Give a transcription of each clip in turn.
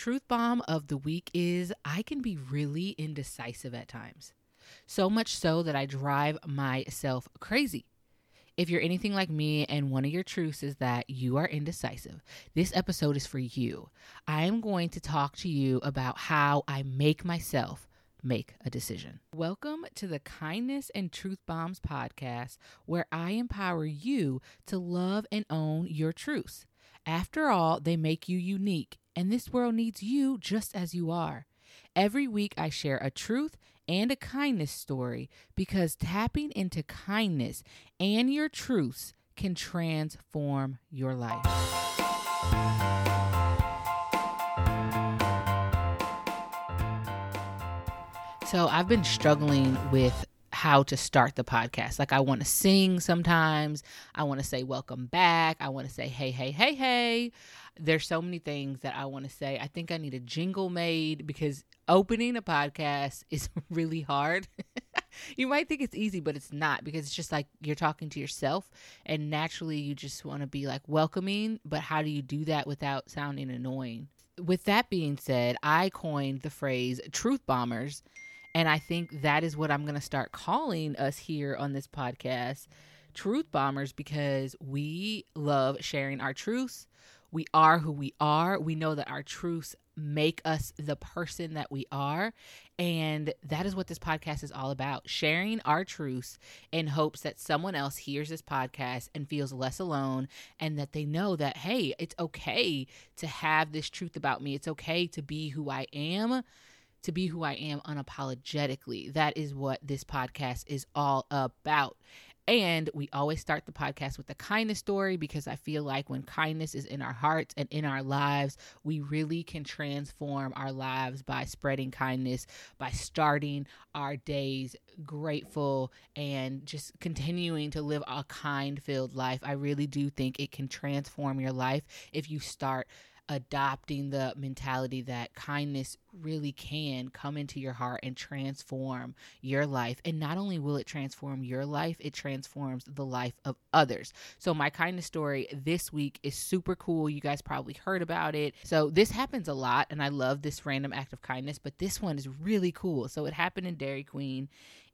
truth bomb of the week is I can be really indecisive at times. So much so that I drive myself crazy. If you're anything like me and one of your truths is that you are indecisive, this episode is for you. I am going to talk to you about how I make myself make a decision. Welcome to the Kindness and Truth Bombs podcast, where I empower you to love and own your truths. After all, they make you unique, and this world needs you just as you are. Every week, I share a truth and a kindness story because tapping into kindness and your truths can transform your life. So, I've been struggling with how to start the podcast. Like, I want to sing sometimes. I want to say, welcome back. I want to say, hey, hey, hey, hey. There's so many things that I want to say. I think I need a jingle made because opening a podcast is really hard. you might think it's easy, but it's not because it's just like you're talking to yourself, and naturally you just want to be like welcoming. But how do you do that without sounding annoying? With that being said, I coined the phrase truth bombers and I think that is what I'm going to start calling us here on this podcast truth bombers because we love sharing our truths. We are who we are. We know that our truths make us the person that we are. And that is what this podcast is all about sharing our truths in hopes that someone else hears this podcast and feels less alone and that they know that, hey, it's okay to have this truth about me. It's okay to be who I am to be who I am unapologetically. That is what this podcast is all about. And we always start the podcast with a kindness story because I feel like when kindness is in our hearts and in our lives, we really can transform our lives by spreading kindness, by starting our days grateful and just continuing to live a kind filled life. I really do think it can transform your life if you start adopting the mentality that kindness really can come into your heart and transform your life. And not only will it transform your life, it transforms the life of others. So, my kindness story this week is super cool. You guys probably heard about it. So, this happens a lot, and I love this random act of kindness, but this one is really cool. So, it happened in Dairy Queen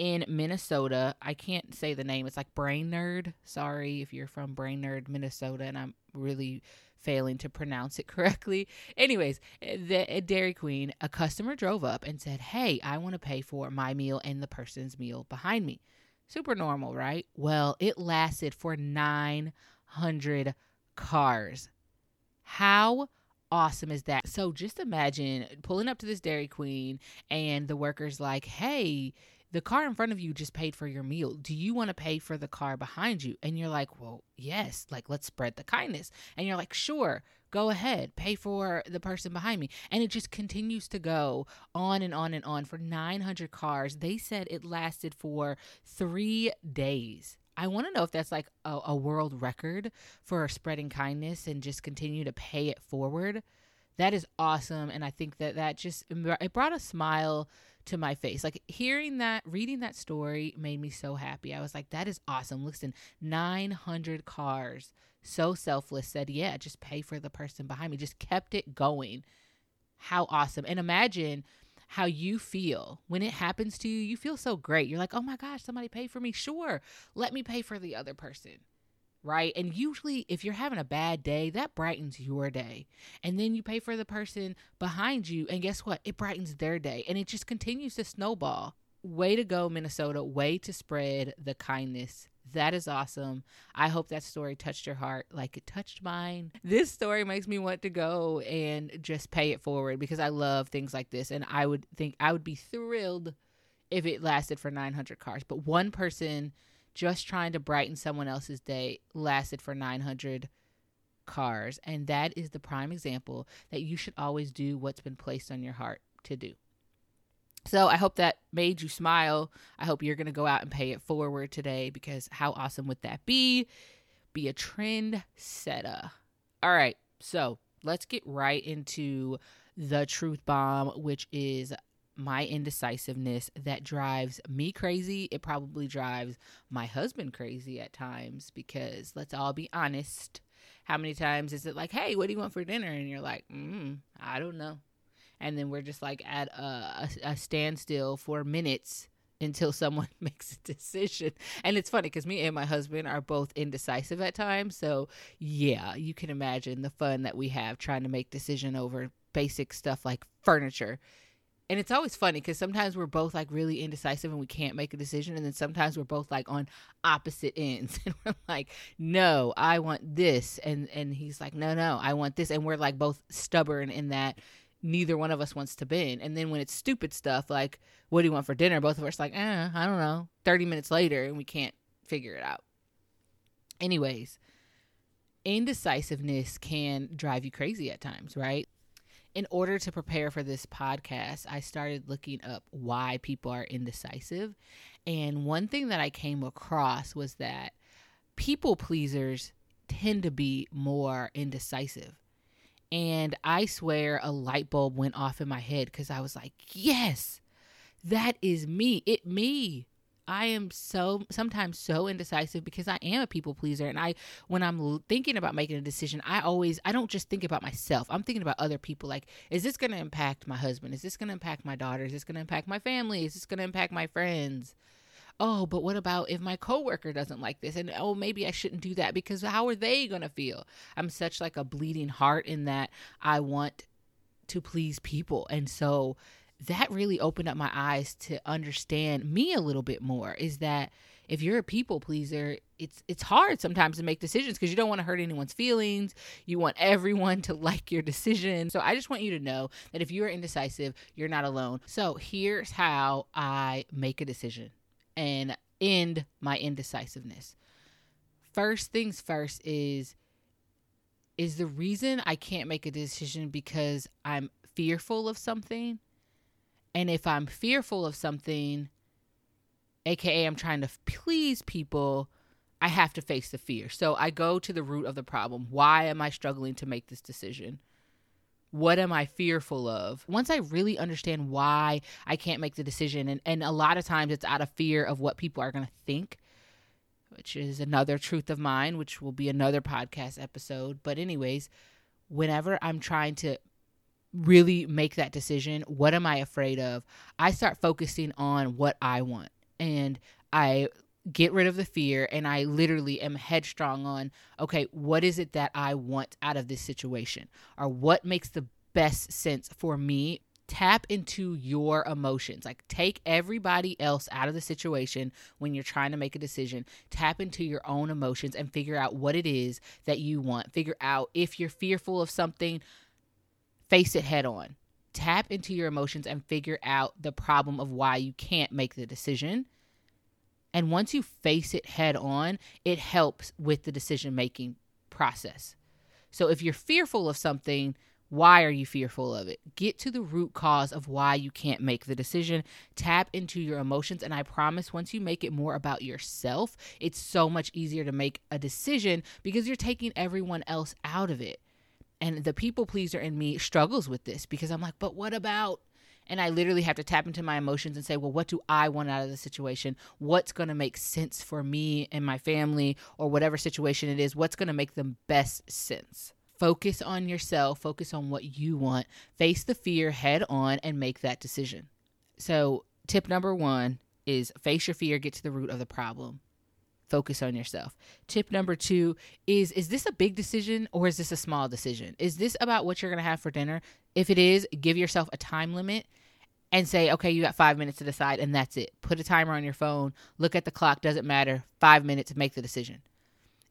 in Minnesota. I can't say the name. It's like Brainerd. Sorry if you're from Brainerd, Minnesota, and I'm really failing to pronounce it correctly. Anyways, the, uh, Dairy Queen, a customer drove up and said, Hey, I want to pay for my meal and the person's meal behind me. Super normal, right? Well, it lasted for 900 cars. How awesome is that? So just imagine pulling up to this Dairy Queen and the worker's like, Hey, the car in front of you just paid for your meal. Do you want to pay for the car behind you? And you're like, well, yes, like let's spread the kindness. And you're like, sure, go ahead, pay for the person behind me. And it just continues to go on and on and on for 900 cars. They said it lasted for three days. I want to know if that's like a, a world record for spreading kindness and just continue to pay it forward. That is awesome. And I think that that just, it brought a smile to my face. Like hearing that, reading that story made me so happy. I was like, that is awesome. Listen, 900 cars, so selfless, said, yeah, just pay for the person behind me. Just kept it going. How awesome. And imagine how you feel when it happens to you. You feel so great. You're like, oh my gosh, somebody paid for me. Sure, let me pay for the other person right? And usually, if you're having a bad day, that brightens your day. And then you pay for the person behind you, and guess what? It brightens their day. And it just continues to snowball. Way to go, Minnesota. Way to spread the kindness. That is awesome. I hope that story touched your heart like it touched mine. This story makes me want to go and just pay it forward because I love things like this. And I would think I would be thrilled if it lasted for 900 cars. But one person just trying to brighten someone else's day lasted for 900 cars. And that is the prime example that you should always do what's been placed on your heart to do. So I hope that made you smile. I hope you're going to go out and pay it forward today because how awesome would that be? Be a trend setter. All right. So let's get right into the truth bomb, which is my indecisiveness that drives me crazy. It probably drives my husband crazy at times because let's all be honest. How many times is it like, hey, what do you want for dinner? And you're like, mm, I don't know. and then we're just like at a, a, a standstill for minutes until someone makes a decision. And it's funny because me and my husband are both indecisive at times. So, yeah, you can imagine the fun that we have trying to make decision over basic stuff like furniture. And it's always funny because sometimes we're both like really indecisive and we can't make a decision. And then sometimes we're both like on opposite ends. And we're like, no, I want this. And, and he's like, no, no, I want this. And we're like both stubborn in that neither one of us wants to bend. And then when it's stupid stuff like, what do you want for dinner? Both of us like, eh, I don't know. 30 minutes later, and we can't figure it out. Anyways, indecisiveness can drive you crazy at times, right? In order to prepare for this podcast, I started looking up why people are indecisive. And one thing that I came across was that people pleasers tend to be more indecisive. And I swear a light bulb went off in my head because I was like, yes, that is me. It me. I am so sometimes so indecisive because I am a people pleaser. And I when I'm thinking about making a decision I always I don't just think about myself. I'm thinking about other people. Like is this going to impact my husband? Is this going to impact my daughter? Is this going to impact my family? Is this going to impact my friends? Oh, but what about if my coworker doesn't like this? And oh, maybe I shouldn't do that because how are they going to feel? I'm such like a bleeding heart in that I want to please people. And so that really opened up my eyes to understand me a little bit more is that if you're a people pleaser, it's it's hard sometimes to make decisions because you don't want to hurt anyone's feelings. You want everyone to like your decision. So I just want you to know that if you're indecisive, you're not alone. So here's how I make a decision and end my indecisiveness. First things first is is the reason I can't make a decision because I'm fearful of something? And if I'm fearful of something, aka I'm trying to please people, I have to face the fear. So I go to the root of the problem. Why am I struggling to make this decision? what am I fearful of? Once I really understand why I can't make the decision, and, and a lot of times it's out of fear of what people are going to think, which is another truth of mine, which will be another podcast episode. But, anyways, whenever I'm trying to really make that decision, what am I afraid of? I start focusing on what I want. And I get rid of the fear and I literally am headstrong on okay, what is it that I want out of this situation? Or what makes the best sense for me? Tap into your emotions. Like take everybody else out of the situation when you're trying to make a decision. Tap into your own emotions and figure out what it is that you want. Figure out if you're fearful of something, face it head on. Tap into your emotions and figure out the problem of why you can't make the decision and once you face it head on, it helps with the decision making process. So if you're fearful of something, why are you fearful of it? Get to the root cause of why you can't make the decision. Tap into your emotions. And I promise, once you make it more about yourself, it's so much easier to make a decision because you're taking everyone else out of it. And the people pleaser in me struggles with this because I'm like, but what about and I literally have to tap into my emotions and say, well, what do I want out of the situation? What's going to make sense for me and my family or whatever situation it is? What's going to make the best sense? Focus on yourself, focus on what you want, face the fear head on, and make that decision. So, tip number one is face your fear, get to the root of the problem focus on yourself. Tip number 2 is is this a big decision or is this a small decision? Is this about what you're going to have for dinner? If it is, give yourself a time limit and say, okay, you got five minutes to decide, and that's it. Put a timer on your phone, look at the clock, doesn't matter, five minutes, to make the decision.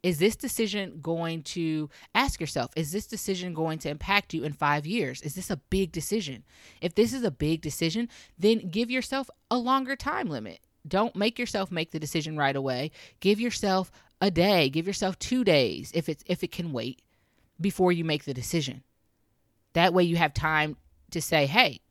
Is this decision going to ask yourself, is this decision going to impact you in five years? Is this a big decision? If this is a big decision, then give yourself a longer time limit. Don't make yourself make the decision right away. Give yourself a day, give yourself two days if it's if it can wait before you make the decision. That way you have time to say, hey,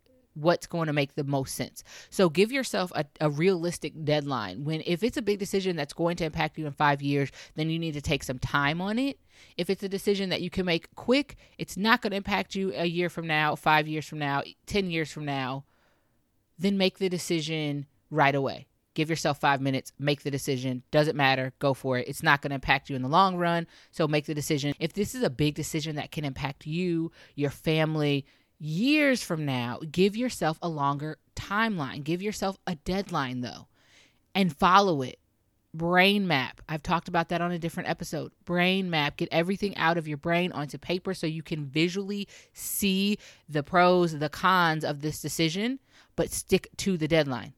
what's going to make the most sense. So give yourself a, a, realistic deadline. When if it's a big decision that's going to impact you in five years, then you need to take some time on it. If it's a decision that you can make quick, it's not going to impact you a year from now, five years from now, ten years from now, then make the decision right away. Give yourself five minutes, make the decision. Doesn't matter, go for it. It's not going to impact you in the long run. So make the decision. If this is a big decision that can impact you, your family, years from now, give yourself a longer timeline. Give yourself a deadline, though, and follow it. Brain map. I've talked about that on a different episode. Brain map. Get everything out of your brain onto paper so you can visually see the pros, the cons of this decision, but stick to the deadline.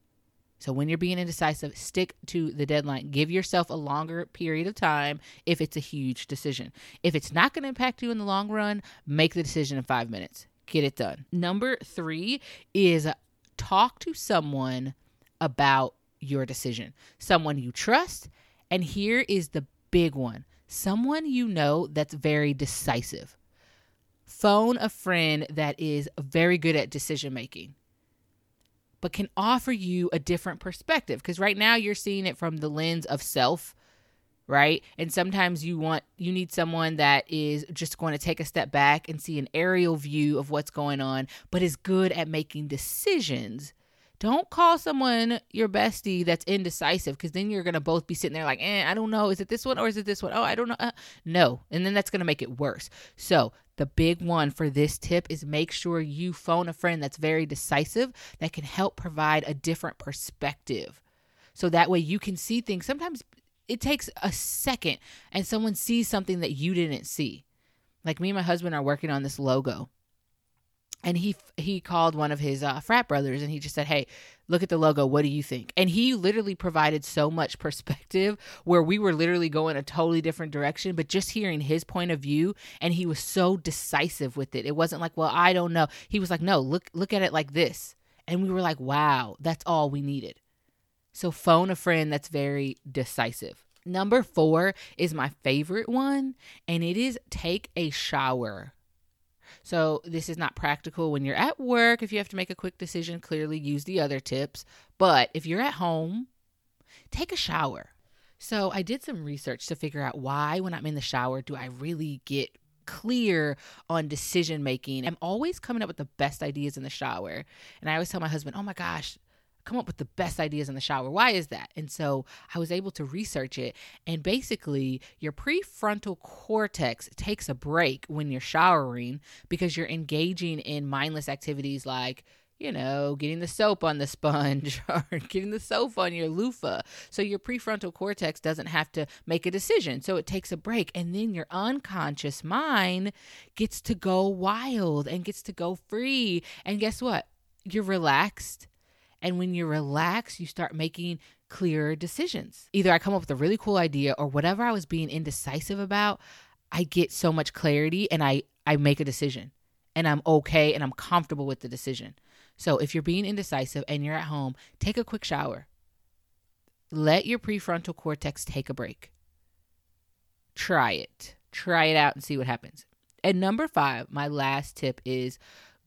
So when you're being indecisive, stick to the deadline. Give yourself a longer period of time if it's a huge decision. If it's not going to impact you in the long run, make the decision in five minutes. Get it done. Number three is talk to someone about your decision, someone you trust. And here is the big one someone you know that's very decisive. Phone a friend that is very good at decision making but can offer you a different perspective. Because right now you're seeing it from the lens of self, right? And sometimes you want, you need someone that is just going to take a step back and see an aerial view of what's going on, but is good at making decisions. Don't call someone your bestie that's indecisive because then you're going to both be sitting there like, eh, I don't know. Is it this one or is it this one? Oh, I don't know. Uh, no. And then that's going to make it worse. So the big one for this tip is make sure you phone a friend that's very decisive that can help provide a different perspective. So that way you can see things. Sometimes it takes a second and someone sees something that you didn't see. Like me and my husband are working on this logo and he he called one of his uh, frat brothers and he just said hey look at the logo what do you think? And he literally provided so much perspective where we were literally going a totally different direction but just hearing his point of view and he was so decisive with it. It wasn't like well i don't know. He was like no look look at it like this. And we were like wow that's all we needed. So phone a friend that's very decisive. Number four is my favorite one and it is take a shower so this is not practical when you're at work. If you have to make a quick decision, clearly use the other tips. But if you're at home, take a shower. So I did some research to figure out why, when I'm in the shower, do I really get clear on decision making. I'm always coming up with the best ideas in the shower. And I always tell my husband, oh my gosh, come up with the best ideas in the shower. Why is that? And so I was able to research it. And basically, your prefrontal cortex takes a break when you're showering because you're engaging in mindless activities like, you know, getting the soap on the sponge or getting the soap on your loofah. So your prefrontal cortex doesn't have to make a decision. So it takes a break. And then your unconscious mind gets to go wild and gets to go free. And guess what? You're relaxed and when you're relaxed, you start making clearer decisions. Either I come up with a really cool idea or whatever I was being indecisive about, I get so much clarity and I I make a decision. And I'm okay and I'm comfortable with the decision. So if you're being indecisive and you're at home, take a quick shower. Let your prefrontal cortex take a break. Try it. Try it out and see what happens. And number 5, my last tip is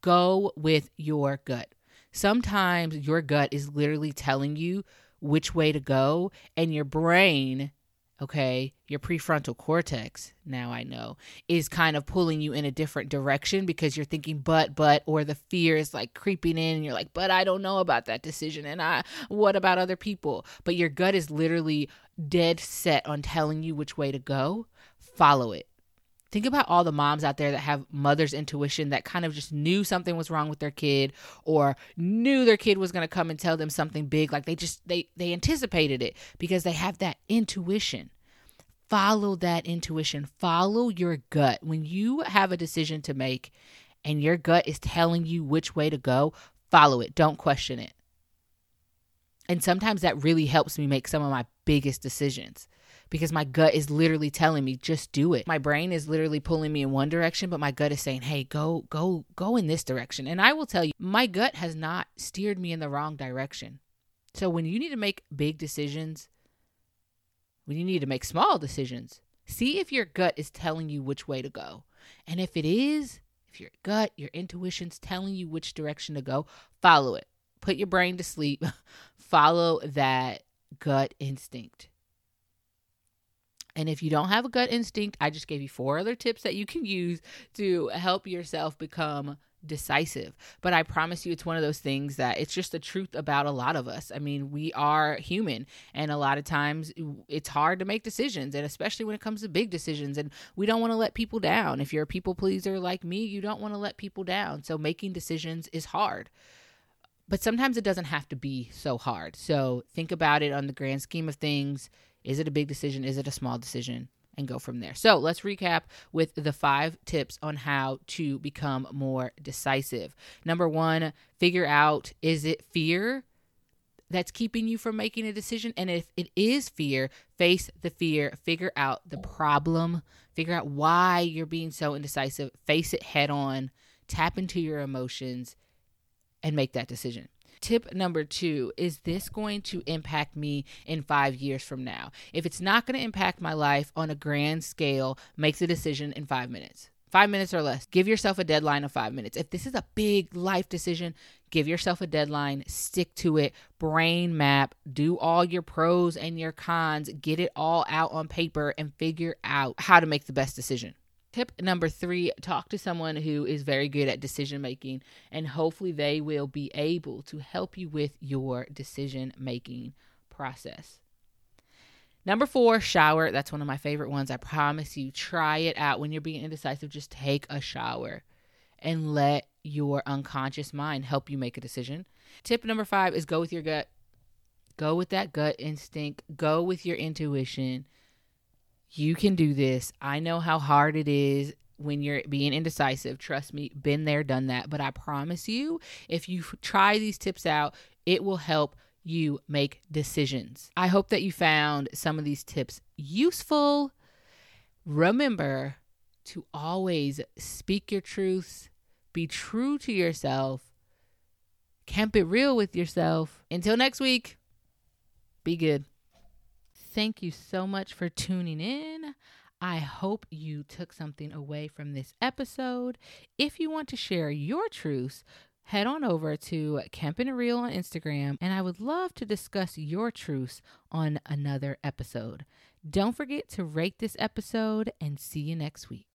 go with your gut sometimes your gut is literally telling you which way to go, and your brain, okay, your prefrontal cortex, now I know, is kind of pulling you in a different direction because you're thinking, but, but, or the fear is like creeping in, and you're like, but I don't know about that decision, and I, what about other people? But your gut is literally dead set on telling you which way to go. Follow it Think about all the moms out there that have mother's intuition that kind of just knew something was wrong with their kid or knew their kid was going to come and tell them something big like they just they they anticipated it because they have that intuition. Follow that intuition. Follow your gut. When you have a decision to make and your gut is telling you which way to go, follow it. Don't question it. And sometimes that really helps me make some of my biggest decisions because my gut is literally telling me just do it. My brain is literally pulling me in one direction, but my gut is saying, "Hey, go go go in this direction." And I will tell you, my gut has not steered me in the wrong direction. So when you need to make big decisions, when you need to make small decisions, see if your gut is telling you which way to go. And if it is, if your gut, your intuition's telling you which direction to go, follow it. Put your brain to sleep. follow that gut instinct. And if you don't have a gut instinct, I just gave you four other tips that you can use to help yourself become decisive. But I promise you, it's one of those things that it's just the truth about a lot of us. I mean, we are human, and a lot of times it's hard to make decisions, and especially when it comes to big decisions. And we don't want to let people down. If you're a people pleaser like me, you don't want to let people down. So making decisions is hard. But sometimes it doesn't have to be so hard. So think about it on the grand scheme of things. Is it a big decision? Is it a small decision? and go from there. So let's recap with the five tips on how to become more decisive. Number one, figure out is it fear that's keeping you from making a decision? And if it is fear, face the fear, figure out the problem, figure out why you're being so indecisive, face it head on, tap into your emotions, and make that decision. Tip number two is this going to impact me in five years from now? If it's not going to impact my life on a grand scale, make the decision in five minutes. Five minutes or less. Give yourself a deadline of five minutes. If this is a big life decision, give yourself a deadline, stick to it, brain map, do all your pros and your cons, get it all out on paper, and figure out how to make the best decision. Tip number three talk to someone who is very good at decision making, and hopefully, they will be able to help you with your decision making process. Number four, shower. That's one of my favorite ones. I promise you, try it out when you're being indecisive. Just take a shower and let your unconscious mind help you make a decision. Tip number five is go with your gut. Go with that gut instinct, go with your intuition you can do this. I know how hard it is when you're being indecisive. Trust me, been there, done that. But I promise you, if you try these tips out, it will help you make decisions. I hope that you found some of these tips useful. Remember to always speak your truths, be true to yourself, camp it real with yourself. Until next week, be good. Thank you so much for tuning in. I hope you took something away from this episode. If you want to share your truths, head on over to Camping Real on Instagram, and I would love to discuss your truths on another episode. Don't forget to rate this episode and see you next week.